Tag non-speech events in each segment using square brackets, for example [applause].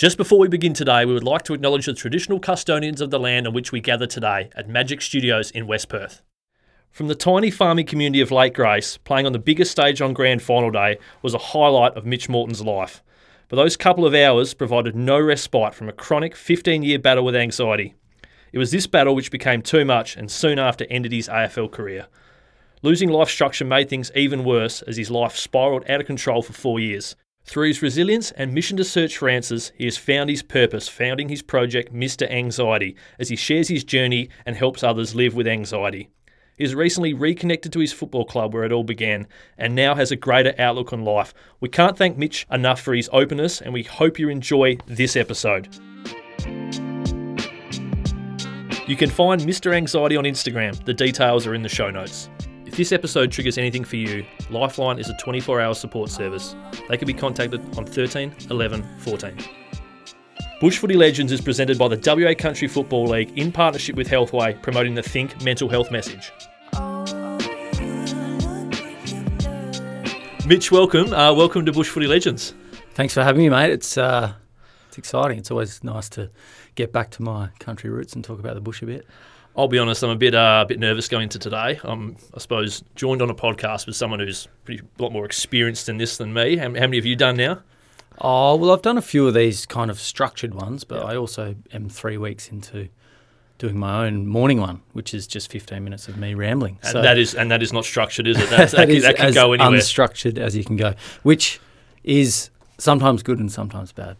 Just before we begin today, we would like to acknowledge the traditional custodians of the land on which we gather today at Magic Studios in West Perth. From the tiny farming community of Lake Grace, playing on the biggest stage on grand final day was a highlight of Mitch Morton's life. But those couple of hours provided no respite from a chronic 15 year battle with anxiety. It was this battle which became too much and soon after ended his AFL career. Losing life structure made things even worse as his life spiralled out of control for four years. Through his resilience and mission to search for answers, he has found his purpose, founding his project Mr. Anxiety, as he shares his journey and helps others live with anxiety. He has recently reconnected to his football club where it all began and now has a greater outlook on life. We can't thank Mitch enough for his openness and we hope you enjoy this episode. You can find Mr. Anxiety on Instagram. The details are in the show notes. If this episode triggers anything for you, Lifeline is a 24 hour support service. They can be contacted on 13 11 14. Bush Footy Legends is presented by the WA Country Football League in partnership with Healthway, promoting the Think Mental Health message. Mitch, welcome. Uh, welcome to Bush Footy Legends. Thanks for having me, mate. It's uh, it's exciting. It's always nice to get back to my country roots and talk about the bush a bit. I'll be honest, I'm a bit uh, a bit nervous going into today. I'm, I suppose, joined on a podcast with someone who's pretty, a lot more experienced in this than me. How, how many have you done now? Oh, well, I've done a few of these kind of structured ones, but I also am three weeks into doing my own morning one, which is just 15 minutes of me rambling. And that is and that is not structured, is it? [laughs] That's, that, that, that can as go anywhere. unstructured as you can go, which is sometimes good and sometimes bad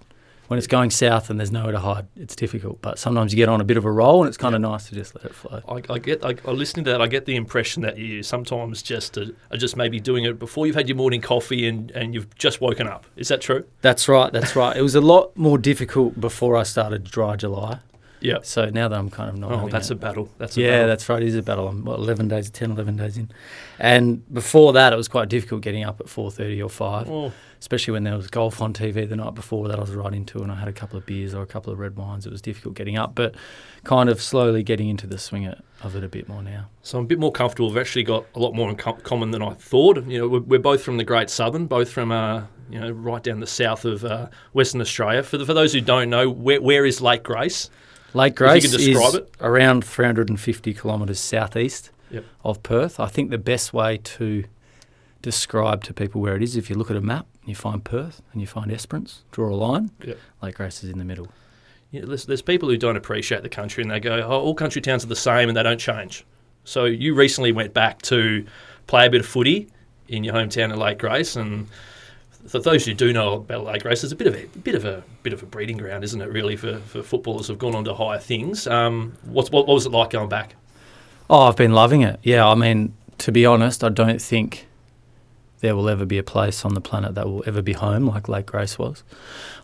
when it's going south and there's nowhere to hide, it's difficult. But sometimes you get on a bit of a roll, and it's kind of nice to just let it flow. I, I get, I, I, listening to that, I get the impression that you sometimes just uh, are just maybe doing it before you've had your morning coffee and, and you've just woken up. Is that true? That's right. That's right. It was a lot more difficult before I started Dry July. Yeah. So now that I'm kind of not. Oh, that's it. a battle. That's a yeah, battle. that's right. It is a battle. I'm what, 11 days, 10, 11 days in, and before that, it was quite difficult getting up at 4:30 or 5, Oh, especially when there was golf on TV the night before that I was right into, and I had a couple of beers or a couple of red wines. It was difficult getting up, but kind of slowly getting into the swing of it a bit more now. so I'm a bit more comfortable. We've actually got a lot more in com- common than I thought. You know, we're, we're both from the Great Southern, both from uh, you know right down the south of uh, Western Australia. For the, for those who don't know, where, where is Lake Grace? Lake you Grace could describe is it. around 350 kilometres southeast Yep. of Perth. I think the best way to describe to people where it is, if you look at a map, you find Perth and you find Esperance, draw a line. Yep. Lake Grace is in the middle. Know, there's, there's people who don't appreciate the country and they go, oh, all country towns are the same and they don't change. So you recently went back to play a bit of footy in your hometown of Lake Grace, and for those who do know about Lake Grace, it's a bit of a bit of a bit of a breeding ground, isn't it? Really, for, for footballers who've gone on to higher things. Um, what, what was it like going back? Oh, I've been loving it. Yeah, I mean, to be honest, I don't think there will ever be a place on the planet that will ever be home like Lake Grace was.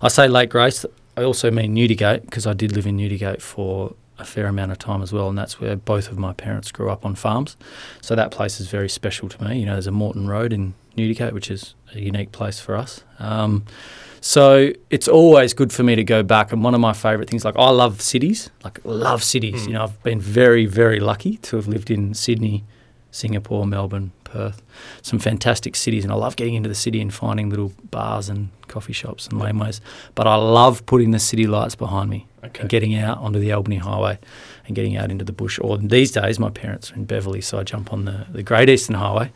I say Lake Grace, I also mean Newdigate because I did live in Newdigate for a fair amount of time as well, and that's where both of my parents grew up on farms. So that place is very special to me. You know, there's a Morton Road in Newdigate, which is a unique place for us. Um, so it's always good for me to go back. And one of my favourite things, like I love cities, like love cities. Mm. You know, I've been very, very lucky to have lived in Sydney, Singapore, Melbourne, Perth, some fantastic cities. And I love getting into the city and finding little bars and coffee shops and laneways. But I love putting the city lights behind me Okay. and getting out onto the Albany Highway and getting out into the bush. Or these days, my parents are in Beverley, so I jump on the, the Great Eastern Highway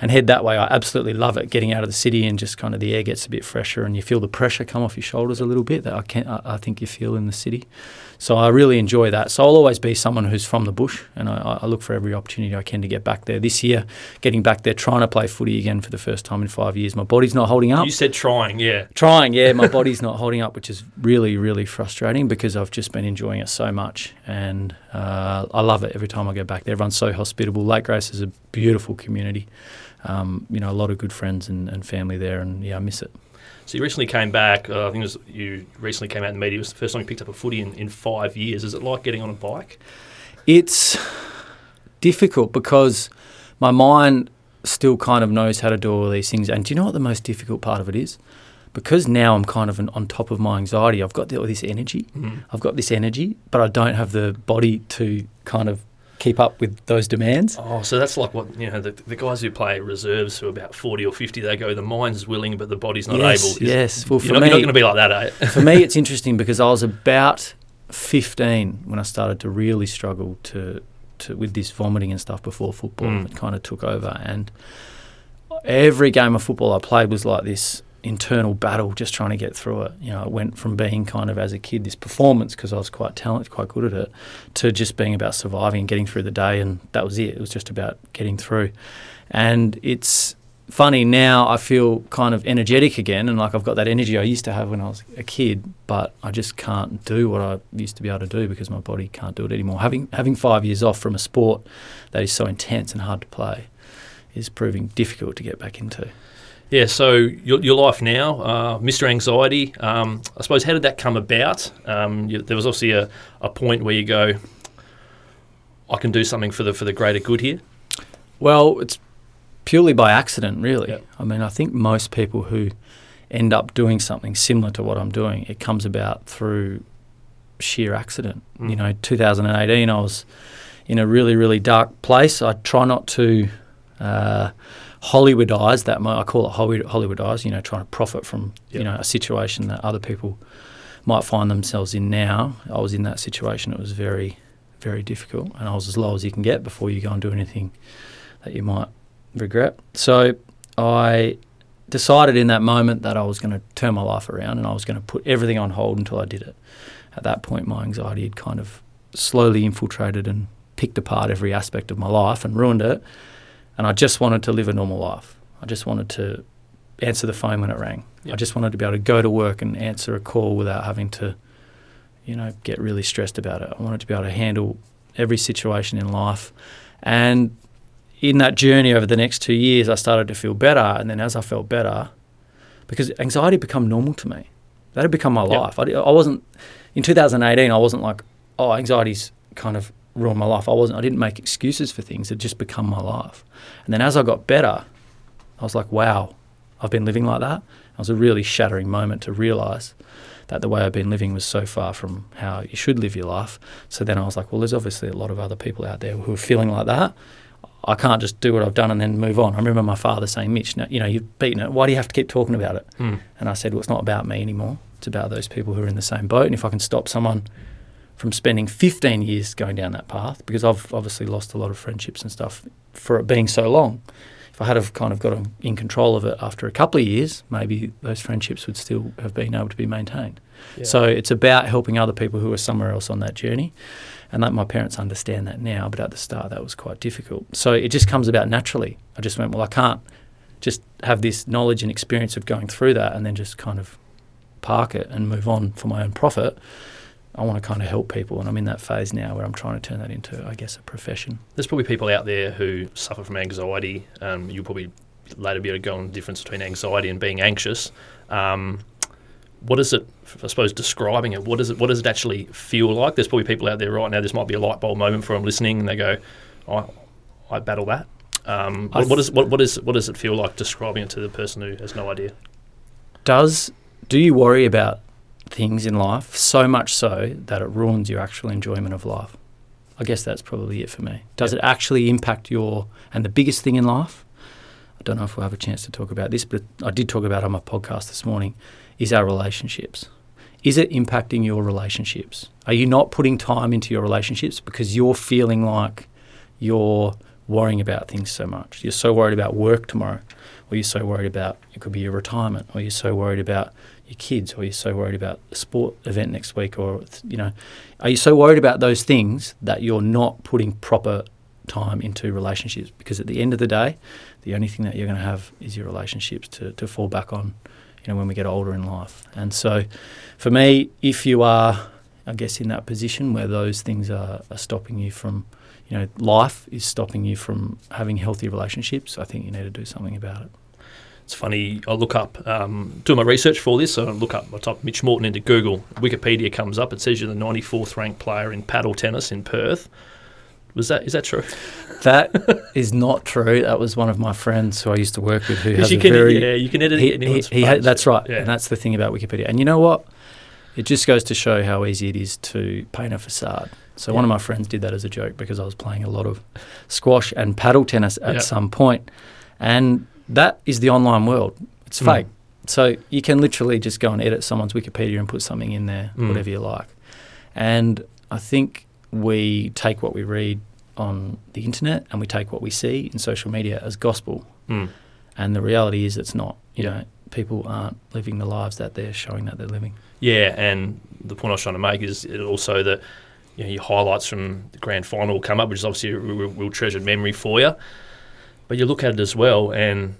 and head that way. I absolutely love it, getting out of the city and just kind of the air gets a bit fresher and you feel the pressure come off your shoulders a little bit that I, can, I, I think you feel in the city. So I really enjoy that. So I'll always be someone who's from the bush and I, I look for every opportunity I can to get back there. This year, getting back there, trying to play footy again for the first time in five years. My body's not holding up. You said trying, yeah. Trying, yeah, my [laughs] body's not holding up, which is really, really frustrating because I've just been enjoying it so much, and uh, I love it every time I go back there. Everyone's so hospitable. Lake Grace is a beautiful community. Um, you know, a lot of good friends and, and family there, and yeah, I miss it. So you recently came back. Uh, I think it was, you recently came out in the media. It was the first time you picked up a footy in, in five years. Is it like getting on a bike? It's difficult because my mind still kind of knows how to do all these things. And do you know what the most difficult part of it is? Because now I'm kind of an, on top of my anxiety, I've got the, all this energy. Mm. I've got this energy, but I don't have the body to kind of keep up with those demands. Oh, so that's like what you know the, the guys who play reserves who are about forty or fifty. They go, the mind's willing, but the body's not yes, able. Is- yes. Well, you're for not, me, you're not going to be like that, eh? [laughs] for me, it's interesting because I was about 15 when I started to really struggle to, to with this vomiting and stuff before football. Mm. It kind of took over, and every game of football I played was like this internal battle, just trying to get through it. You know, it went from being kind of as a kid this performance because I was quite talented, quite good at it, to just being about surviving and getting through the day, and that was it. It was just about getting through, and it's funny now I feel kind of energetic again and like I've got that energy I used to have when I was a kid, but I just can't do what I used to be able to do because my body can't do it anymore. Having having five years off from a sport that is so intense and hard to play is proving difficult to get back into. Yeah. So your, your life now, uh, Mr. Anxiety. Um, I suppose how did that come about? Um, you, there was obviously a, a point where you go, I can do something for the for the greater good here. Well, it's purely by accident, really. Yep. I mean, I think most people who end up doing something similar to what I'm doing, it comes about through sheer accident. Mm. You know, 2018, I was in a really, really dark place. I try not to uh, Hollywoodize that. mo- I call it Hollywood, Hollywoodize. You know, trying to profit from Yep. you know a situation that other people might find themselves in now. I was in that situation. It was very, very difficult, and I was as low as you can get before you go and do anything that you might regret. So I decided in that moment that I was going to turn my life around and I was going to put everything on hold until I did it. At that point, my anxiety had kind of slowly infiltrated and picked apart every aspect of my life and ruined it. And I just wanted to live a normal life. I just wanted to answer the phone when it rang. I just wanted to be able to go to work and answer a call without having to, you know, get really stressed about it. I wanted to be able to handle every situation in life. And in that journey over the next two years, I started to feel better. And then as I felt better, because anxiety had become normal to me, that had become my Yep. life. I, I wasn't, in 2018, I wasn't like, oh, anxiety's kind of ruined my life. I wasn't, I didn't make excuses for things. It just become my life. And then as I got better, I was like, wow, I've been living like that. It was a really shattering moment to realize that the way I've been living was so far from how you should live your life. So then I was like, well, there's obviously a lot of other people out there who are feeling like that. I can't just do what I've done and then move on. I remember my father saying, Mitch, no, you know, you've beaten it. Why do you have to keep talking about it? Hmm. And I said, well, it's not about me anymore. It's about those people who are in the same boat. And if I can stop someone from spending 15 years going down that path, because I've obviously lost a lot of friendships and stuff for it being so long. If I had have kind of got in control of it after a couple of years, maybe those friendships would still have been able to be maintained. Yeah. So it's about helping other people who are somewhere else on that journey. And that my parents understand that now, but at the start that was quite difficult. So it just comes about naturally. I just went, well, I can't just have this knowledge and experience of going through that and then just kind of park it and move on for my own profit. I want to kind of help people, and I'm in that phase now where I'm trying to turn that into, I guess, a profession. There's probably people out there who suffer from anxiety. Um, you'll probably later be able to go on the difference between anxiety and being anxious. Um, what is it? I suppose describing it. What is it? What does it actually feel like? There's probably people out there right now. This might be a light bulb moment for them listening, and they go, "I, I battle that." Um, what, what is what, what is what does it feel like describing it to the person who has no idea? Does do you worry about things in life so much so that it ruins your actual enjoyment of life? I guess that's probably it for me. Does Yeah. it actually impact your and the biggest thing in life? I don't know if we'll have a chance to talk about this, but I did talk about it on my podcast this morning. Is our relationships? Is it impacting your relationships? Are you not putting time into your relationships because you're feeling like you're worrying about things so much? You're so worried about work tomorrow, or you're so worried about it could be your retirement, or you're so worried about your kids, or you're so worried about a sport event next week, or you know, are you so worried about those things that you're not putting proper time into relationships? Because at the end of the day, the only thing that you're going to have is your relationships to, to fall back on, you know, when we get older in life. And so, for me, if you are, I guess, in that position where those things are, are stopping you from, you know, life is stopping you from having healthy relationships, I think you need to do something about it. It's funny. I look up, um, doing my research for this. So I look up, I type Mitch Morton into Google. Wikipedia comes up. It says you're the 94th ranked player in paddle tennis in Perth. Was that is that true? That is not true. That was one of my friends who I used to work with who has you a can, very yeah, you can edit he, he, he had, that's right, Yeah. and that's the thing about Wikipedia. And you know what? It just goes to show how easy it is to paint a facade. So one of my friends did that as a joke because I was playing a lot of squash and paddle tennis at Yeah. some point, and that is the online world. It's Mm. fake. So you can literally just go and edit someone's Wikipedia and put something in there, Mm. whatever you like. And I think we take what we read on the internet and we take what we see in social media as gospel. Mm. And the reality is it's not. You know, people aren't living the lives that they're showing that they're living. Yeah, and the point I was trying to make is also that you know your highlights from the grand final will come up, which is obviously a real, real treasured memory for you. But you look at it as well, and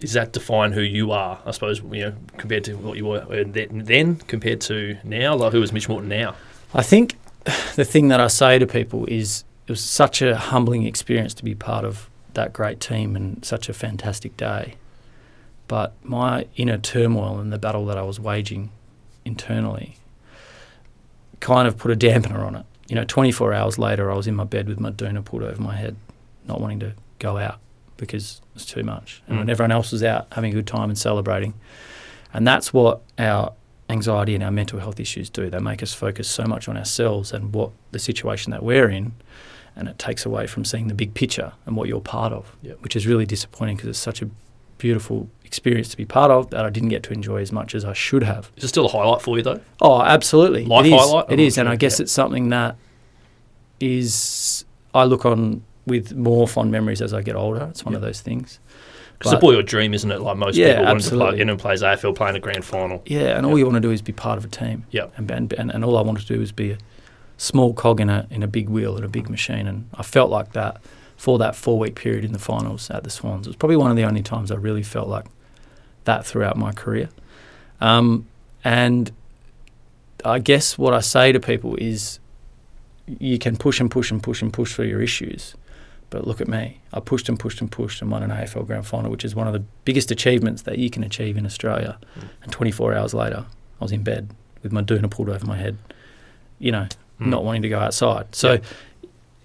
is that define who you are? I suppose you know compared to what you were uh, then, then compared to now. Like who is Mitch Morton now? I think [sighs] the thing that I say to people is it was such a humbling experience to be part of that great team and such a fantastic day. But my inner turmoil and the battle that I was waging internally kind of put a dampener on it. You know, 24 hours later, I was in my bed with my doona pulled over my head, not wanting to go out because it was too much. And when Mm. everyone else was out having a good time and celebrating, and that's what our anxiety and our mental health issues do. They make us focus so much on ourselves and what the situation that we're in, and it takes away from seeing the big picture and what you're part of, Yep. which is really disappointing because it's such a beautiful experience to be part of that I didn't get to enjoy as much as I should have. Is it still a highlight for you though? Oh, absolutely. Life it is. highlight? It Oh, is, and I guess yeah. it's something that is I look on with more fond memories as I get older. It's one of those things. It's a or dream, isn't it? Like most Yeah, people wanting to play, plays AFL playing a grand final. Yeah, and all you want to do is be part of a team. Yep. And, and and and all I wanted to do was be a small cog in a in a big wheel in a big machine, and I felt like that for that four week period in the finals at the Swans. It was probably one of the only times I really felt like that throughout my career. Um, and I guess what I say to people is, you can push and push and push and push through your issues. But look at me. I pushed and pushed and pushed and won an AFL grand final, which is one of the biggest achievements that you can achieve in Australia. Mm. And 24 hours later, I was in bed with my doona pulled over my head, you know, Mm. not wanting to go outside. So,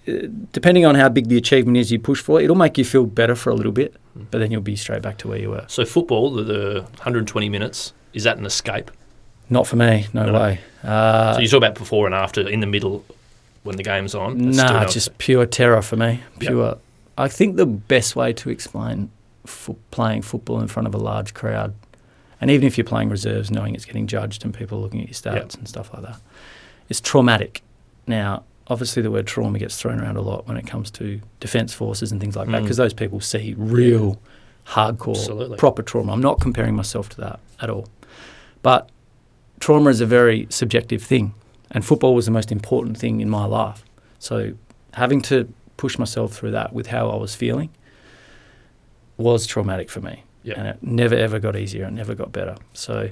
uh, depending on how big the achievement is you push for, it'll make you feel better for a little bit, Mm. but then you'll be straight back to where you were. So football, the, the 120 minutes, is that an escape? Not for me, no, No, no. way. Uh, so you talk about before and after, in the middle, when the game's on. Still Nah, just pure terror for me. Yep. Pure. I think the best way to explain fo- playing football in front of a large crowd, and even if you're playing reserves, knowing it's getting judged and people looking at your stats Yep. and stuff like that, is traumatic. Now, obviously, the word trauma gets thrown around a lot when it comes to defence forces and things like that, Mm. because those people see real, hardcore, Absolutely. proper trauma. I'm not comparing myself to that at all, but trauma is a very subjective thing, and football was the most important thing in my life. So having to push myself through that with how I was feeling was traumatic for me. Yeah. And it never ever got easier. It never got better. So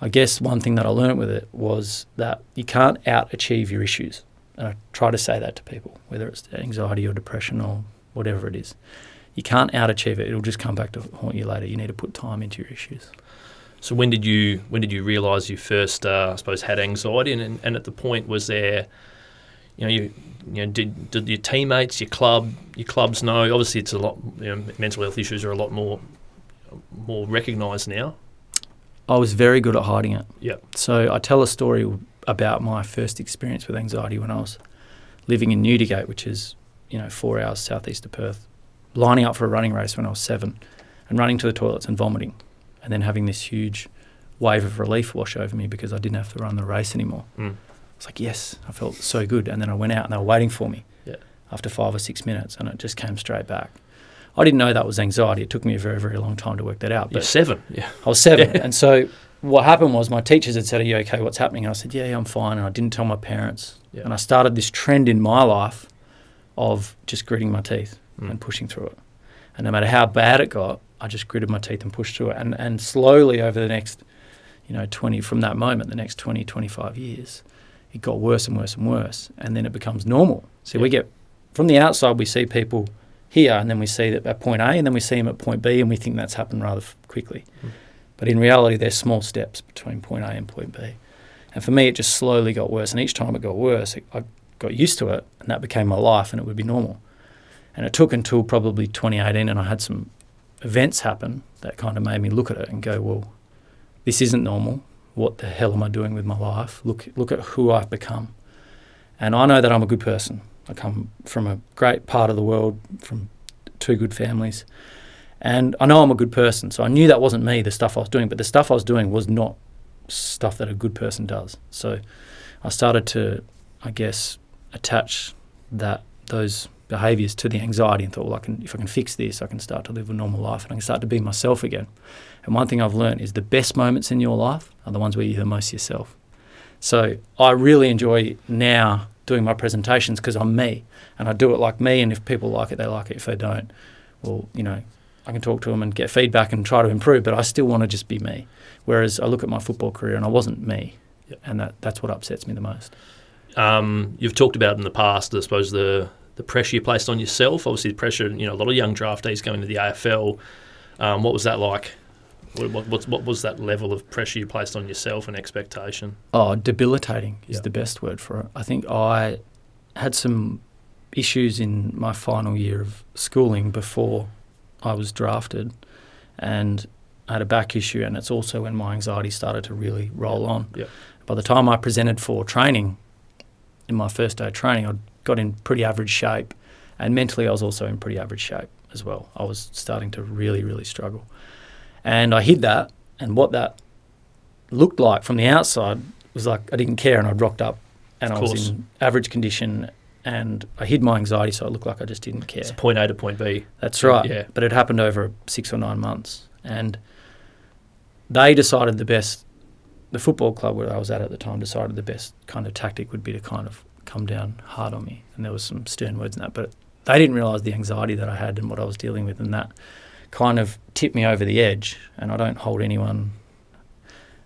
I guess one thing that I learned with it was that you can't out achieve your issues. And I try to say that to people, whether it's anxiety or depression or whatever it is. You can't out achieve it. It'll just come back to haunt you later. You need to put time into your issues. So when did you when did you realise you first, uh, I suppose, had anxiety? And, and at the point was there, you know, you you know, did did your teammates, your club, your clubs know? Obviously, it's a lot. You know, mental health issues are a lot more more recognised now. I was very good at hiding it. Yep. So I tell a story about my first experience with anxiety when I was living in Newdigate, which is, you know, four hours southeast of Perth, lining up for a running race when I was seven and running to the toilets and vomiting and then having this huge wave of relief wash over me because I didn't have to run the race anymore. Mm. It's like, yes, I felt so good. And then I went out and they were waiting for me Yeah. after five or six minutes and it just came straight back. I didn't know that was anxiety. It took me a very, very long time to work that out. You're But seven. Yeah. [laughs] I was seven. Yeah. And so what happened was my teachers had said, Are you okay? What's happening? And I said, Yeah, yeah, I'm fine. And I didn't tell my parents. Yeah. And I started this trend in my life of just gritting my teeth Mm. and pushing through it. And no matter how bad it got, I just gritted my teeth and pushed through it. And, and slowly over the next, you know, 20, from that moment, the next 20, 25 years, it got worse and worse and worse. And then it becomes normal. So we get, from the outside, we see people here and then we see that at point A and then we see them at point B and we think that's happened rather f- quickly. Mm. But in reality, there's small steps between point A and point B. And for me, it just slowly got worse. And each time it got worse, it, I got used to it and that became my life and it would be normal. And it took until probably 2018 and I had some events happen that kind of made me look at it and go, well, this isn't normal. What the hell am I doing with my life? Look, look at who I've become. And I know that I'm a good person. I come from a great part of the world, from two good families. And I know I'm a good person. So I knew that wasn't me, the stuff I was doing, but the stuff I was doing was not stuff that a good person does. So I started to, I guess, attach that those behaviors to the anxiety and thought, well, I can, if I can fix this, I can start to live a normal life and I can start to be myself again. And one thing I've learned is the best moments in your life are the ones where you're the most yourself. So I really enjoy now doing my presentations because I'm me and I do it like me. And if people like it, they like it. If they don't, well, you know, I can talk to them and get feedback and try to improve, but I still want to just be me. Whereas I look at my football career and I wasn't me. Yep. And that, that's what upsets me the most. Um, you've talked about in the past, I suppose, the the pressure you placed on yourself. Obviously, the pressure, you know, a lot of young draftees going to the AFL. Um, what was that like? What, what, what, was that level of pressure you placed on yourself and expectation? Oh, debilitating is yep. the best word for it. I think I had some issues in my final year of schooling before I was drafted, and I had a back issue, and it's also when my anxiety started to really roll on. Yep. By the time I presented for training, in my first day of training, I got in pretty average shape, and mentally I was also in pretty average shape as well. I was starting to really, really struggle, and I hid that. And what that looked like from the outside was like I didn't care, and I'd rocked up, and I was in average condition, and I hid my anxiety, so it looked like I just didn't care. It's point A to point B. That's right. Yeah. But it happened over six or nine months, and they decided the best the football club where I was at at the time decided the best kind of tactic would be to kind of come down hard on me, and there was some stern words in that. But they didn't realise the anxiety that I had and what I was dealing with, and that kind of tipped me over the edge. And I don't hold anyone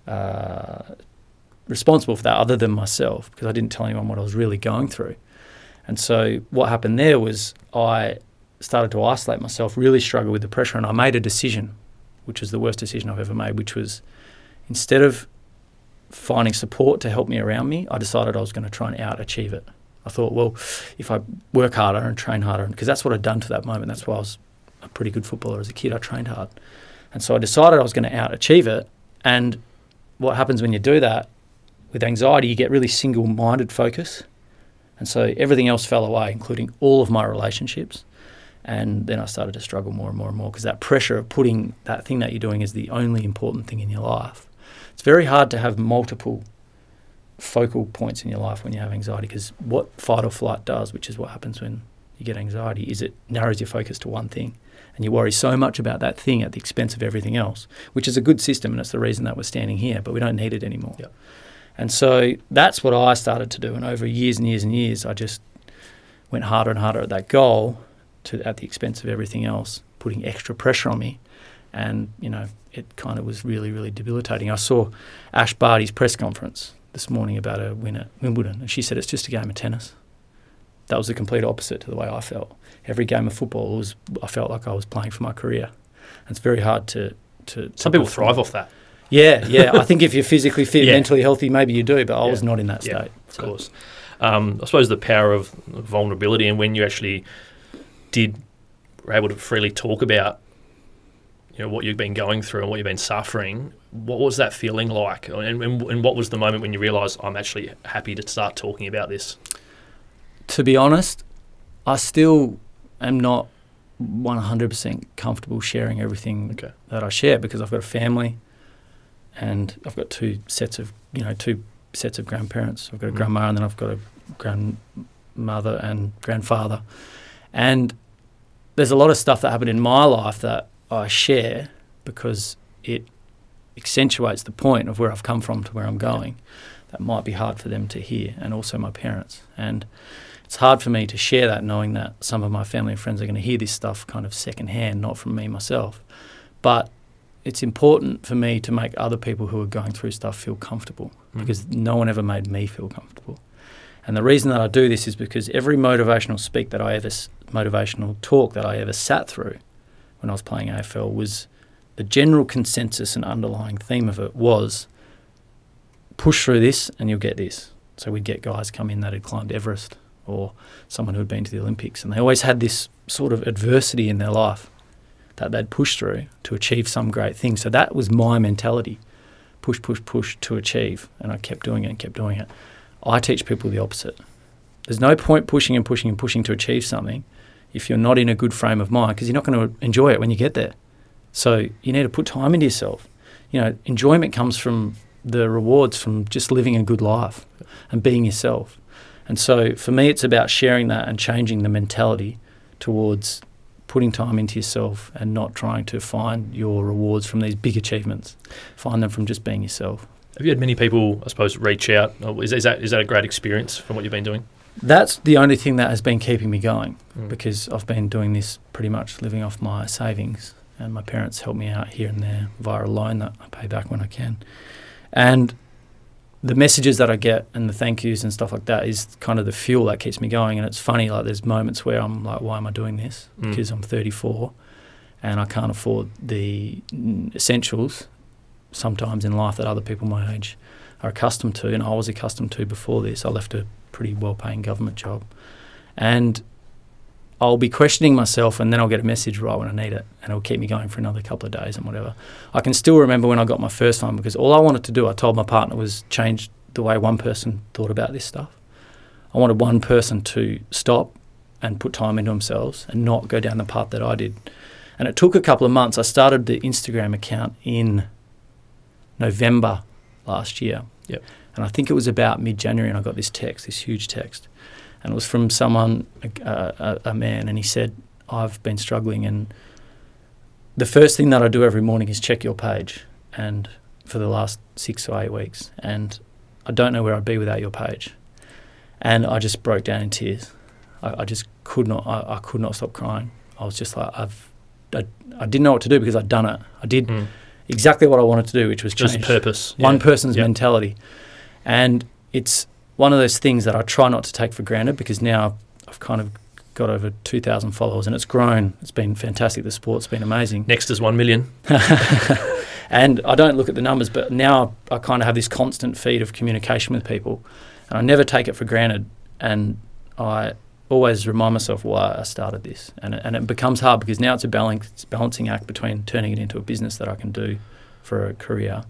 uh, responsible for that other than myself because I didn't tell anyone what I was really going through. And so what happened there was I started to isolate myself, really struggle with the pressure, and I made a decision, which was the worst decision I've ever made, which was instead of finding support to help me around me, I decided I was going to try and out achieve it. I thought, well, if I work harder and train harder, because that's what I'd done to that moment, that's why I was a pretty good footballer as a kid, I trained hard. And so I decided I was going to out achieve it. And what happens when you do that with anxiety, you get really single minded focus. And so everything else fell away, including all of my relationships. And then I started to struggle more and more and more because that pressure of putting that thing that you're doing is the only important thing in your life it's very hard to have multiple focal points in your life when you have anxiety because what fight or flight does, which is what happens when you get anxiety, is it narrows your focus to one thing. And you worry so much about that thing at the expense of everything else, which is a good system and it's the reason that we're standing here, but we don't need it anymore. Yep. And so that's what I started to do. And over years and years and years, I just went harder and harder at that goal to at the expense of everything else, putting extra pressure on me. And, you know, it kind of was really, really debilitating. I saw Ash Barty's press conference this morning about her win at Wimbledon, and she said it's just a game of tennis. That was the complete opposite to the way I felt. Every game of football was I felt like I was playing for my career. And it's very hard to to. Some people thrive off that. Yeah, yeah. I think if you're [laughs] physically fit, yeah. mentally healthy, maybe you do, but I yeah. was not in that state. Yeah, of so. course. Um, I suppose the power of vulnerability and when you actually did were able to freely talk about you know what you've been going through and what you've been suffering. What was that feeling like, and, and, and what was the moment when you realised I'm actually happy to start talking about this? To be honest, I still am not 100% comfortable sharing everything okay. that I share because I've got a family, and I've got two sets of you know two sets of grandparents. I've got a mm. grandma and then I've got a grandmother and grandfather, and there's a lot of stuff that happened in my life that I share because it accentuates the point of where I've come from to where I'm going. That might be hard for them to hear, and also my parents. And it's hard for me to share that knowing that some of my family and friends are going to hear this stuff kind of secondhand, not from me myself. But it's important for me to make other people who are going through stuff feel comfortable mm. because no one ever made me feel comfortable. And the reason that I do this is because every motivational speak that I ever, motivational talk that I ever sat through, when I was playing AFL was the general consensus and underlying theme of it was push through this and you'll get this. So we'd get guys come in that had climbed Everest or someone who had been to the Olympics, and they always had this sort of adversity in their life that they'd push through to achieve some great thing. So that was my mentality push, push, push to achieve. And I kept doing it and kept doing it. I teach people the opposite. there's no point pushing and pushing and pushing to achieve something if you're not in a good frame of mind because you're not going to enjoy it when you get there. So you need to put time into yourself. You know, enjoyment comes from the rewards from just living a good life and being yourself. And so for me, it's about sharing that and changing the mentality towards putting time into yourself and not trying to find your rewards from these big achievements. Find them from just being yourself. Have you had many people, I suppose, reach out? Is, is that is that a great experience from what you've been doing? That's the only thing that has been keeping me going Mm. because I've been doing this pretty much living off my savings, and my parents help me out here and there via a loan that I pay back when I can. And the messages that I get and the thank yous and stuff like that is kind of the fuel that keeps me going. And it's funny, like there's moments where I'm like, why am I doing this? Mm. Because I'm 34 and I can't afford the essentials sometimes in life that other people my age are accustomed to, and I was accustomed to before this. I left a pretty well-paying government job, and I'll be questioning myself, and then I'll get a message right when I need it, and it'll keep me going for another couple of days and whatever. I can still remember when I got my first one because all I wanted to do, I told my partner, was change the way one person thought about this stuff. I wanted one person to stop and put time into themselves and not go down the path that I did. And it took a couple of months. I started the Instagram account in November last year. Yep. And I think it was about mid January, and I got this text, this huge text. And it was from someone, a, a, a man, and he said, I've been struggling. And the first thing that I do every morning is check your page. And for the last six or eight weeks. And I don't know where I'd be without your page. And I just broke down in tears. I, I just could not, I, I could not stop crying. I was just like, I've, I, I didn't know what to do because I'd done it. I did Mm. exactly what I wanted to do, which was Just purpose. one yeah. person's Yep. mentality. And it's one of those things that I try not to take for granted because now I've kind of got over 2,000 followers and it's grown. It's been fantastic. The sport's been amazing. Next is one million. [laughs] and I don't look at the numbers, but now I kind of have this constant feed of communication with people. And I never take it for granted. And I always remind myself why I started this. And it, and it becomes hard because now it's a balance, balancing act between turning it into a business that I can do for a career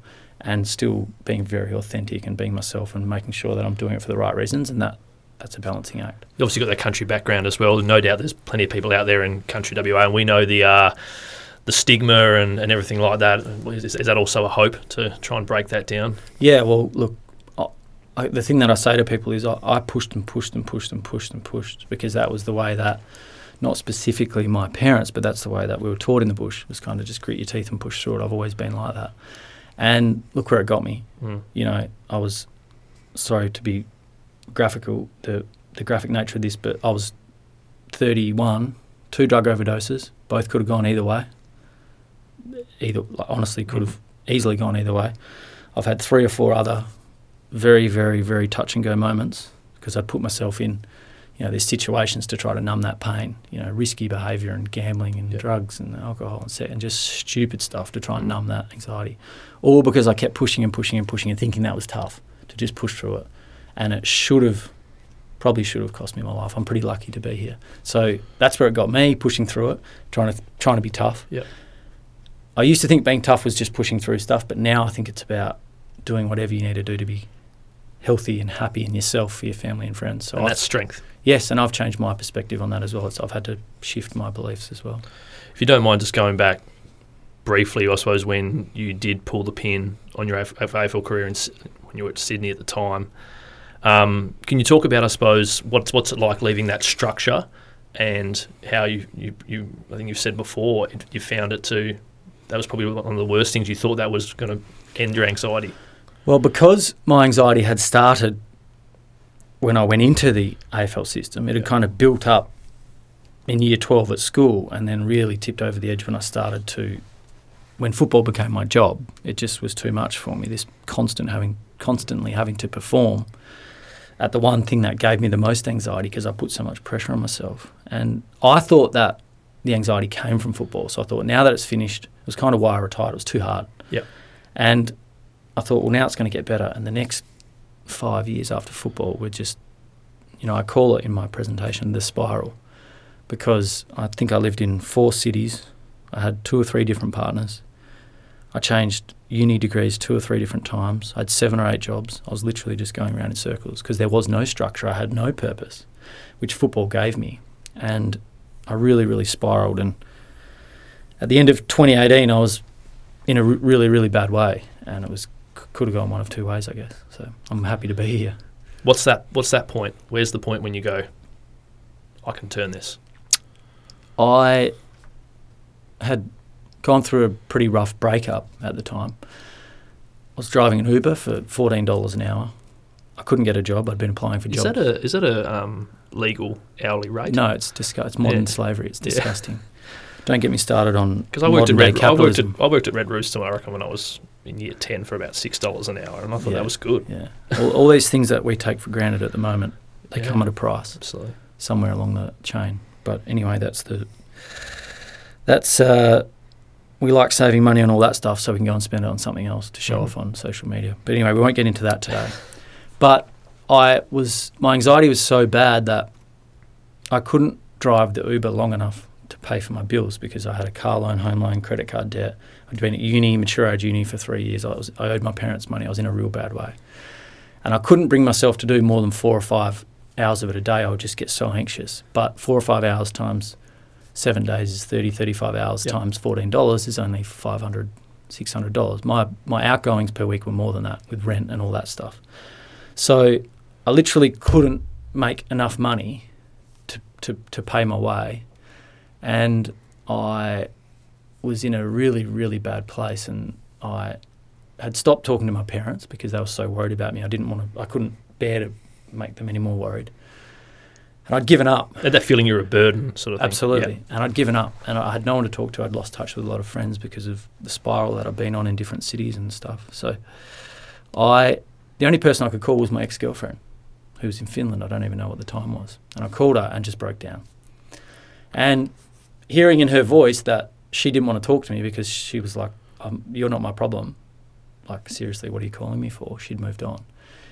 and still being very authentic and being myself and making sure that I'm doing it for the right reasons. And that that's a balancing act. You obviously got that country background as well. No doubt there's plenty of people out there in country WA, and we know the uh, the stigma and, and everything like that. Is, is that also a hope to try and break that down? Yeah, well, look, I, I, the thing that I say to people is I, I pushed and pushed and pushed and pushed and pushed because that was the way that, not specifically my parents, but that's the way that we were taught in the bush was kind of just grit your teeth and push through it. I've always been like that. And look where it got me. Mm. You know, I was sorry to be graphical, the, the graphic nature of this, but I was 31, two drug overdoses, both could have gone either way. Either, like, honestly, could have easily gone either way. I've had three or four other very, very, very touch and go moments because I put myself in, you know, these situations to try to numb that pain. You know, risky behaviour and gambling and Yeah. drugs and alcohol and sex and just stupid stuff to try and mm. numb that anxiety. All because I kept pushing and pushing and pushing and thinking that was tough to just push through it, and it should have, probably should have cost me my life. I'm pretty lucky to be here. So that's where it got me pushing through it, trying to trying to be tough. Yep. I used to think being tough was just pushing through stuff, but now I think it's about doing whatever you need to do to be healthy and happy in yourself, for your family and friends. So And that's strength. Yes, and I've changed my perspective on that as well. It's, I've had to shift my beliefs as well. If you don't mind just going back briefly, I suppose, when you did pull the pin on your AF- AFL career in, when you were at Sydney at the time, um, can you talk about, I suppose, what's what's it like leaving that structure and how you, you, you I think you've said before, you found it to, that was probably one of the worst things you thought that was going to end your anxiety. Well, because my anxiety had started when I went into the AFL system, it had kind of built up in year 12 at school and then really tipped over the edge when I started to, when football became my job. It just was too much for me, this constant having, constantly having to perform at the one thing that gave me the most anxiety because I put so much pressure on myself. And I thought that the anxiety came from football. So I thought now that it's finished, it was kind of why I retired. It was too hard. Yep. And I thought, well, now it's going to get better. And the next five years after football were just, you know, I call it in my presentation the spiral because I think I lived in four cities. I had two or three different partners. I changed uni degrees two or three different times. I had seven or eight jobs. I was literally just going around in circles because there was no structure. I had no purpose, which football gave me. And I really, really spiraled. And at the end of 2018, I was in a really, really bad way. And it was could have gone one of two ways, I guess. So I'm happy to be here. What's that? What's that point? Where's the point when you go? I can turn this. I had gone through a pretty rough breakup at the time. I was driving an Uber for fourteen dollars an hour. I couldn't get a job. I'd been applying for Is jobs. that a is that a um, legal hourly rate? no, it's disgu- It's modern Yeah. slavery. It's Yeah. disgusting. Don't get me started on [laughs] because I worked at Red. I worked at. I worked at Red Rooster. I reckon when I was in year ten for about six dollars an hour, and I thought Yeah. that was good. Yeah, all, all these things that we take for granted at the moment, they Yeah. come at a price Absolutely. somewhere along the chain. But anyway, that's the that's uh, we like saving money on all that stuff, so we can go and spend it on something else to show Mhm. off on social media. But anyway, we won't get into that today. But I was my anxiety was so bad that I couldn't drive the Uber long enough to pay for my bills because I had a car loan, home loan, credit card debt. I'd been at uni, mature age uni for three years. I was I owed my parents money. I was in a real bad way, and I couldn't bring myself to do more than four or five hours of it a day. I would just get so anxious. But four or five hours times seven days is 30, 35 hours Yep. times fourteen dollars is only 500 600 dollars. My my outgoings per week were more than that with rent and all that stuff. So I literally couldn't make enough money to, to, to pay my way. And I was in a really, really bad place and I had stopped talking to my parents because they were so worried about me. I didn't want to I couldn't bear to make them any more worried. And I'd given up. Had that feeling you're a burden, sort of thing. Absolutely. And I'd given up and I had no one to talk to. I'd lost touch with a lot of friends because of the spiral that I've been on in different cities and stuff. So I the only person I could call was my ex girlfriend, who was in Finland. I don't even know what the time was. And I called her and just broke down. And hearing in her voice that she didn't want to talk to me because she was like, um, You're not my problem. Like, seriously, what are you calling me for? She'd moved on.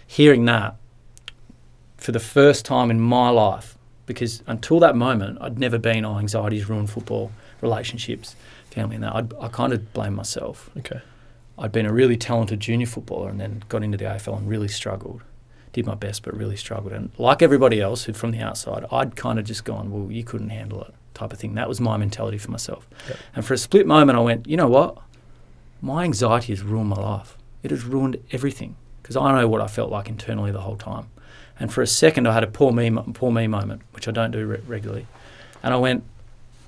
Hearing that for the first time in my life, because until that moment, I'd never been, oh, anxiety's ruined football, relationships, family, and that. I'd, I kind of blamed myself. Okay. I'd been a really talented junior footballer and then got into the AFL and really struggled. Did my best, but really struggled. And like everybody else who from the outside, I'd kind of just gone, well, you couldn't handle it, type of thing. That was my mentality for myself. Yep. And for a split moment, I went, you know what? My anxiety has ruined my life. It has ruined everything because I know what I felt like internally the whole time. And for a second, I had a poor me, poor me moment, which I don't do re- regularly. And I went,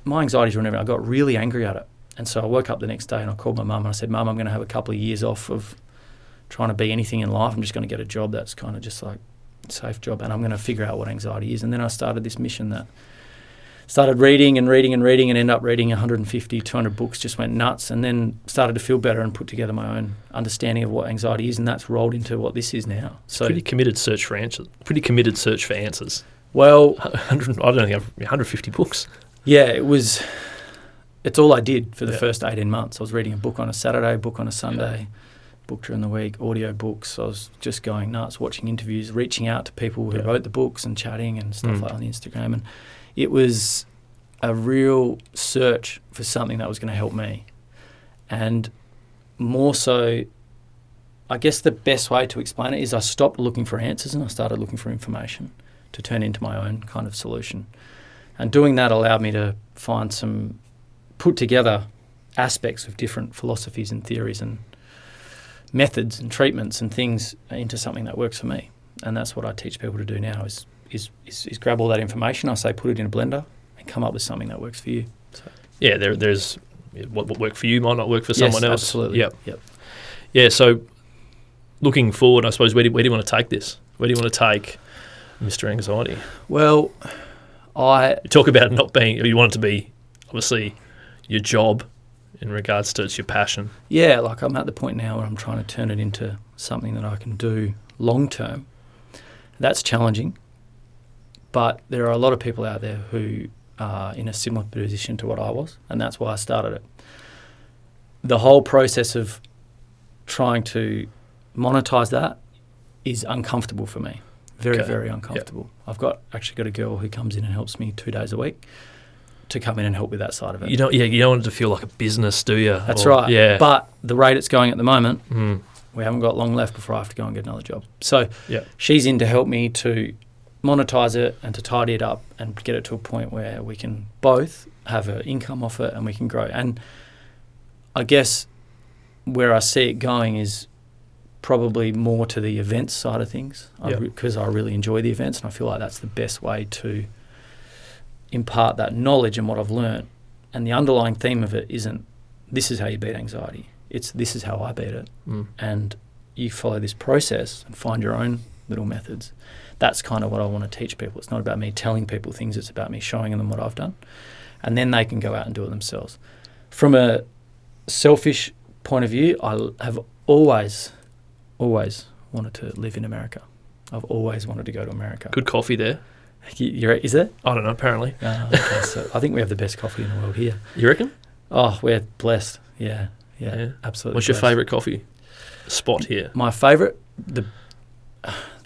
my anxiety's ruined everything. I got really angry at it. And so I woke up the next day and I called my mum and I said, Mum, I'm going to have a couple of years off of trying to be anything in life. I'm just going to get a job that's kind of just like a safe job and I'm going to figure out what anxiety is. And then I started this mission that started reading and reading and reading and ended up reading 150, 200 books, just went nuts and then started to feel better and put together my own understanding of what anxiety is. And that's rolled into what this is now. So, pretty committed search for answers. Pretty committed search for answers. well, [laughs] 100, I don't think I've 150 books. Yeah, it was. It's all I did for the Yeah. first eighteen months. I was reading a book on a Saturday, book on a Sunday, book during the week, audio books. I was just going nuts, watching interviews, reaching out to people who Yeah. wrote the books and chatting and stuff Mm. like on Instagram. And it was a real search for something that was going to help me, and more so. I guess the best way to explain it is I stopped looking for answers and I started looking for information to turn into my own kind of solution. And doing that allowed me to find some, put together aspects of different philosophies and theories and methods and treatments and things into something that works for me. And that's what I teach people to do now is, is, is, is grab all that information, I say put it in a blender and come up with something that works for you. Yeah, there, there's what, what worked for you might not work for Yes, someone else. Absolutely. Yep. Yep. Yeah. So looking forward, I suppose, where do, where do you want to take this? Where do you want to take Mr. Anxiety? Well, I You talk about not being. You want it to be obviously your job in regards to it's your passion. Yeah, like I'm at the point now where I'm trying to turn it into something that I can do long term. That's challenging, but there are a lot of people out there who are in a similar position to what I was, and that's why I started it. The whole process of trying to monetize that is uncomfortable for me. Very, Okay. very uncomfortable. I've got actually got a girl who comes in and helps me two days a week to come in and help with that side of it. You don't, yeah, you don't want it to feel like a business, do you? That's Or- right. Yeah. But the rate it's going at the moment, Mm, we haven't got long left before I have to go and get another job. So Yeah. she's in to help me to monetize it and to tidy it up and get it to a point where we can both have an income off it and we can grow. And I guess where I see it going is probably more to the events side of things because I really enjoy the events and I feel like that's the best way to impart that knowledge and what I've learned. And the underlying theme of it isn't this is how you beat anxiety. It's this is how I beat it mm. and you follow this process and find your own little methods. That's kind of what I want to teach people. It's not about me telling people things, it's about me showing them what I've done. And then they can go out and do it themselves. From a selfish point of view, I have always, always wanted to live in America. I've always wanted to go to America. Good coffee there. You, you're, is there? I don't know, apparently. Uh, okay, so I think we have the best coffee in the world here. You reckon? Oh, we're blessed. Yeah, yeah, Yeah. absolutely. What's your favourite coffee spot here? My favourite, the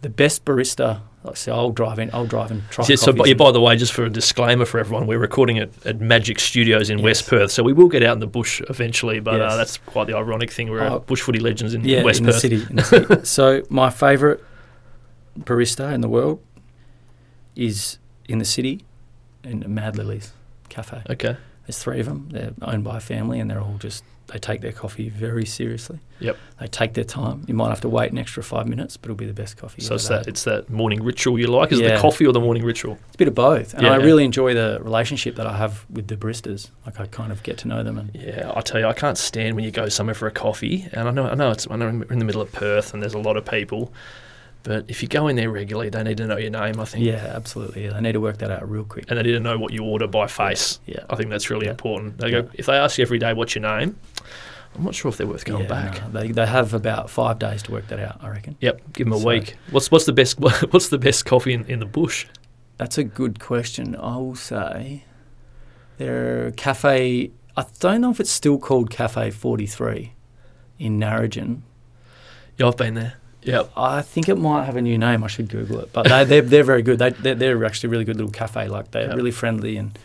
the best barista. Like, so I'll drive in. I'll drive and try. Yeah, so, by, yeah, by the way, just for a disclaimer for everyone, we're recording at, at Magic Studios in West Perth, so we will get out in the bush eventually. But uh, that's quite the ironic thing. We're Oh. Bush Footy Legends in yeah, West in Perth. the city. In the [laughs] city. so my favourite barista in the world is in the city, in Mad Lilies Cafe. Okay. There's three of them. They're owned by a family, and they're all just they take their coffee very seriously. Yep. They take their time. You might have to wait an extra five minutes, but it'll be the best coffee. So it's that had. it's that morning ritual you like. Is it the coffee or the morning ritual? It's a bit of both, and I Yeah. really enjoy the relationship that I have with the baristas. Like I kind of get to know them, and Yeah, I tell you, I can't stand when you go somewhere for a coffee, and I know, I know, it's, I know we're in the middle of Perth, and there's a lot of people, but if you go in there regularly, they need to know your name. I think, yeah, absolutely. They need to work that out real quick. and they need to know what you order by face. Yeah, I think that's really Yeah. important. They go Yeah. if they ask you every day what's your name, I'm not sure if they're worth going Yeah, back. no, they they have about five days to work that out. I reckon. Yep, give them a So- week. What's what's the best [laughs] what's the best coffee in, in the bush? That's a good question. I will say, there are cafe. I don't know if it's still called Cafe Forty Three, in Narrogin. Yeah, I've been there. Yep. I think it might have a new name. I should Google it. But they, they're they're very good. They they're, they're actually a really good little cafe. Like they're Yep. really friendly and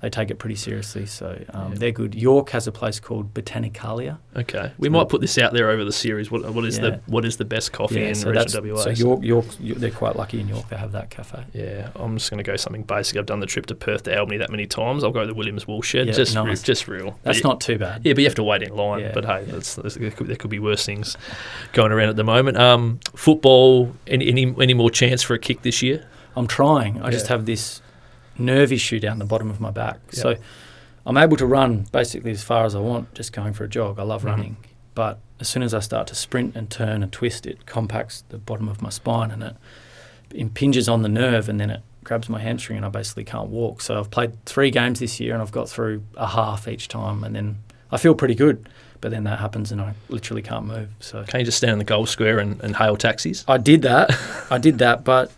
they take it pretty seriously. So um, Yeah. they're good. York has a place called Botanicalia. Okay, we So- might put this out there over the series. What what is Yeah. the what is the best coffee in so region WA? so York York they're quite lucky in York. They have that cafe. Yeah, I'm just going to go something basic. I've done the trip to Perth to Albany that many times. I'll go to the Williams Woolshed. Yeah, just, nice. re- just real. That's y- not too bad. Yeah, but you have to wait in line. Yeah, but hey, yeah. that's, that's, there, could, there could be worse things going around at the moment. Um, football. Any, any any more chance for a kick this year? I'm trying. I just have this nerve issue down the bottom of my back. Yeah. So I'm able to run basically as far as I want, just going for a jog. I love Mhm. running. But as soon as I start to sprint and turn and twist, it compacts the bottom of my spine and it impinges on the nerve and then it grabs my hamstring and I basically can't walk. So I've played three games this year and I've got through a half each time and then I feel pretty good. But then that happens and I literally can't move. So Can you just stand in the goal square and, and hail taxis? I did that. [laughs] I did that, but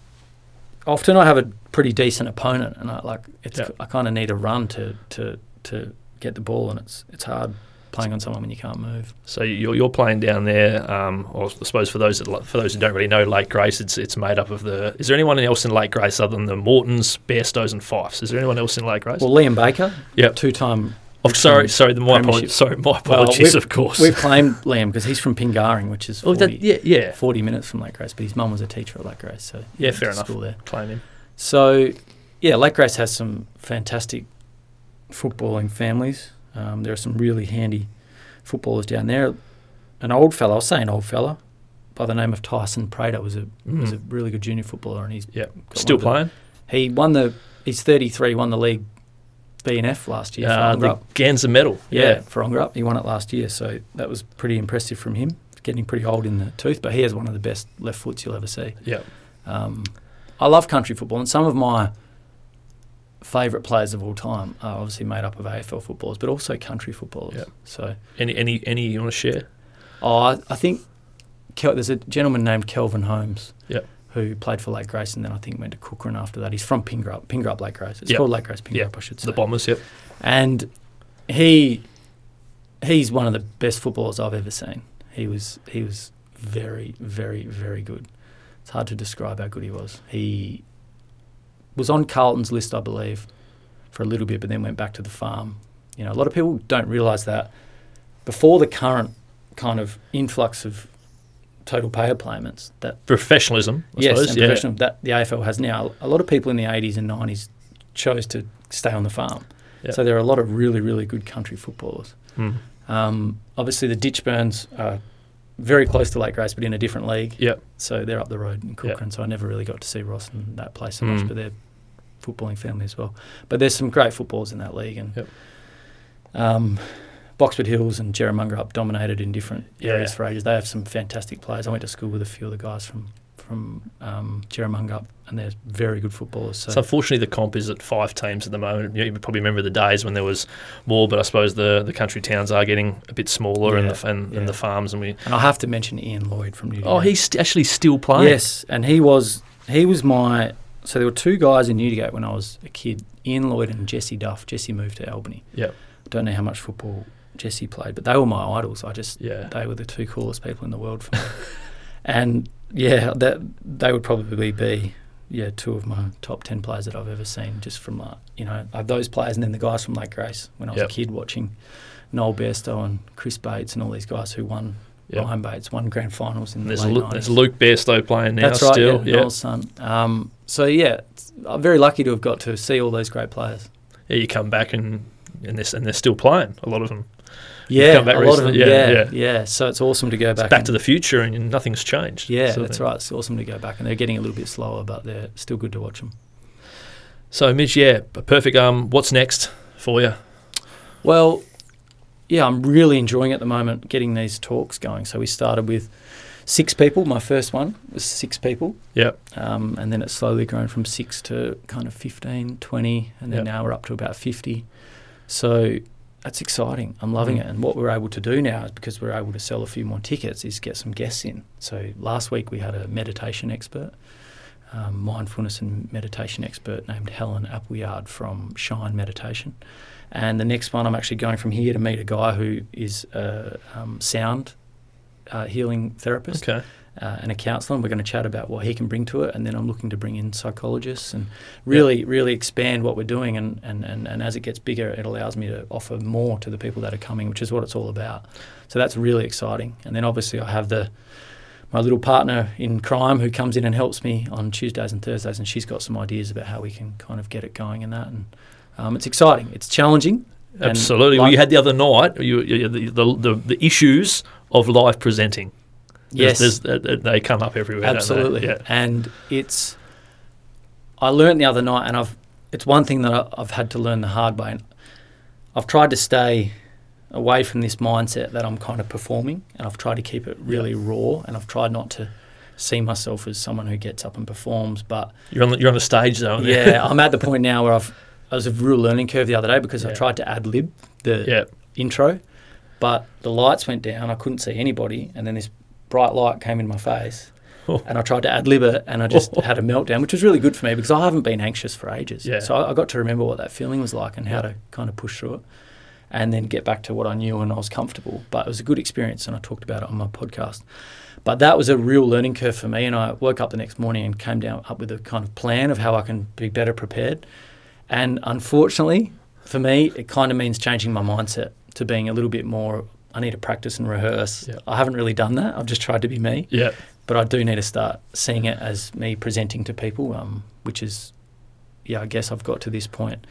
often I have a pretty decent opponent, and I like it's. Yeah. I kind of need a run to to to get the ball, and it's it's hard playing on someone when you can't move. So you're, you're playing down there. Um, or I suppose for those that, for those who don't really know Lake Grace, it's it's made up of the. Is there anyone else in Lake Grace other than the Mortons, Bairstows, and Fifes? Is there anyone else in Lake Grace? Well, Liam Baker, Yep. two-time. Oh, sorry, sorry. The my apologies. Sorry, my apologies. we've- of course. We've claimed Liam because he's from Pingaring, which is Oh, 40, that, yeah, yeah, 40 minutes from Lake Grace, but his mum was a teacher at Lake Grace, so Yeah, fair enough. School there. claim him. So, yeah, Lake Grace has some fantastic footballing families. Um, there are some really handy footballers down there. An old fella, I'll say an old fella, by the name of Tyson Prater was a was a Mm. really good junior footballer, and he's Yeah, still playing. the- He won the. He's 33. Won the league B and F last year. Uh, for the. Ganza medal. yeah, Yeah, for Ongerup. He won it last year, so that was pretty impressive from him. Getting pretty old in the tooth, but he has one of the best left foots you'll ever see. yeah. Um, I love country football, and some of my favourite players of all time are obviously made up of AFL footballers, but also country footballers. Yeah. So, Any any any you want to share? oh, I, I think Kel, there's a gentleman named Kelvin Holmes. Yep. Who played for Lake Grace and then I think went to Kukerin after that. He's from Pingrup, Pingrup Lake Grace. It's Yep. called Lake Grace Pingrup, Yep. I should say. The Bombers. Yep. and he he's one of the best footballers I've ever seen. He was he was very very very good. It's hard to describe how good he was. He was on Carlton's list, I believe, for a little bit, but then went back to the farm. You know, a lot of people don't realise that before the current kind of influx of total pay payments that Professionalism, I yes, suppose. yeah. that the AFL has now. A lot of people in the 80s and 90s chose to stay on the farm. Yeah. So there are a lot of really, really good country footballers. Mm. Um, obviously, the Ditchburns are very close to Lake Grace, but in a different league. Yep. So they're up the road in Yep. So I never really got to see Ross and that place so Mm. much, but they're footballing family as well. But there's some great footballers in that league, and Yep. um, Boxwood Hills and Jerramungup dominated in different Yeah. areas for ages. They have some fantastic players. I went to school with a few of the guys from from um, Jerramungup, and they're very good footballers. So, So unfortunately, the comp is at five teams at the moment. You probably remember the days when there was more, but I suppose the, the country towns are getting a bit smaller and, the, and, yeah. and the farms. And we and I have to mention Ian Lloyd from Newton. oh, he's st- actually still playing. Yes, and he was he was my. So there were two guys in Newdigate when I was a kid, Ian Lloyd and Jesse Duff. Jesse moved to Albany. Yep. Don't know how much football Jesse played, but they were my idols. I just Yeah. they were the two coolest people in the world for me. [laughs] and yeah, that they would probably be yeah two of my top ten players that I've ever seen. Just from like you know those players, and then the guys from Lake Grace when I was Yep. a kid watching Noel Bairstow and Chris Bates and all these guys who won. Yep. Ryan Bates won grand finals in the there's, late Lu- 90s. there's Luke Bairstow playing now That's right, still. yeah, Yeah. Noel's son. Um, so yeah, I'm very lucky to have got to see all those great players. yeah, you come back and and they're, and they're still playing, a lot of them. Yeah, back a lot of them. Yeah, yeah, yeah, yeah. So it's awesome to go It's back. back and- to the future and nothing's changed. Yeah, that's right. It's awesome to go back, and they're getting a little bit slower, but they're still good to watch them. So, Mitch, yeah, perfect. Um, What's next for you? Well, yeah, I'm really enjoying at the moment getting these talks going. So we started with six people. My first one was six people. Yep. Um, and then it's slowly grown from six to kind of 15, 20, and then Yep. now we're up to about 50. So that's exciting. I'm loving Mm. it. And what we're able to do now is because we're able to sell a few more tickets is get some guests in. So last week we had a meditation expert, um, mindfulness and meditation expert named Helen Appleyard from Shine Meditation. And the next one, I'm actually going from here to meet a guy who is a um, sound uh, healing therapist Okay. Uh, and a counsellor, and we're going to chat about what he can bring to it. And then I'm looking to bring in psychologists and really, really expand what we're doing. And, and, and, and as it gets bigger, it allows me to offer more to the people that are coming, which is what it's all about. So that's really exciting. And then obviously I have the my little partner in crime who comes in and helps me on Tuesdays and Thursdays, and she's got some ideas about how we can kind of get it going and that. And um, it's exciting. It's challenging. Absolutely. well, you had the other night you, you, the, the, the, the issues of live presenting. Yes. There's, there's, uh, they come up everywhere. Absolutely. Yeah. And it's, I learned the other night, and I've, it's one thing that I've had to learn the hard way. And I've tried to stay away from this mindset that I'm kind of performing, and I've tried to keep it really raw, and I've tried not to see myself as someone who gets up and performs. But You're on the, you're on the stage though. yeah, [laughs] I'm at the point now where I've, I was a real learning curve the other day because I tried to ad lib the yeah. intro, but the lights went down. I couldn't see anybody, and then this bright light came in my face, Oh. and I tried to ad lib it, and I just oh. had a meltdown, which was really good for me because I haven't been anxious for ages. Yeah. So I, I got to remember what that feeling was like and how Yeah. to kind of push through it, and then get back to what I knew and I was comfortable. But it was a good experience, and I talked about it on my podcast. But that was a real learning curve for me, and I woke up the next morning and came down up with a kind of plan of how I can be better prepared. And unfortunately, for me, it kind of means changing my mindset to being a little bit more. I need to practice and rehearse. Yeah. I haven't really done that. I've just tried to be me, Yeah. but I do need to start seeing it as me presenting to people, um, which is, yeah, I guess I've got to this point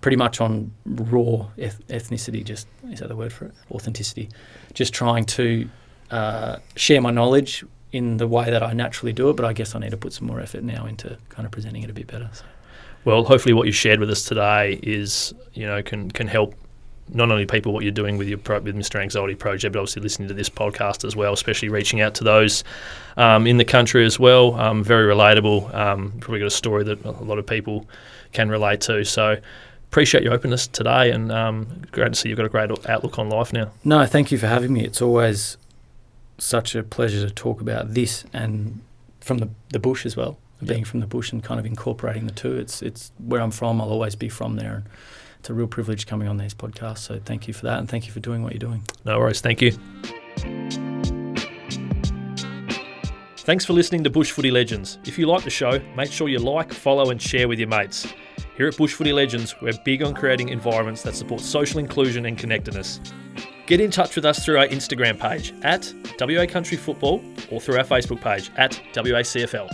pretty much on raw eth- ethnicity. Just is that the word for it? Authenticity. Just trying to uh, share my knowledge in the way that I naturally do it, but I guess I need to put some more effort now into kind of presenting it a bit better. So. Well, hopefully, what you shared with us today is you know can can help not only people what you're doing with your pro, with Mr. Anxiety Project, but obviously listening to this podcast as well, especially reaching out to those um, in the country as well. Um, very relatable. Um, probably got a story that a lot of people can relate to. So. Appreciate your openness today, and um, great to see you've got a great outlook on life now. No, thank you for having me. It's always such a pleasure to talk about this and from the, the bush as well. Being from the bush and kind of incorporating the two. It's it's where I'm from. I'll always be from there. And it's a real privilege coming on these podcasts. So thank you for that, and thank you for doing what you're doing. No worries. Thank you. Thanks for listening to Bush Footy Legends. If you like the show, make sure you like, follow, and share with your mates. Here at Bush Footy Legends, we're big on creating environments that support social inclusion and connectedness. Get in touch with us through our Instagram page at WA Country Football or through our Facebook page at WACFL.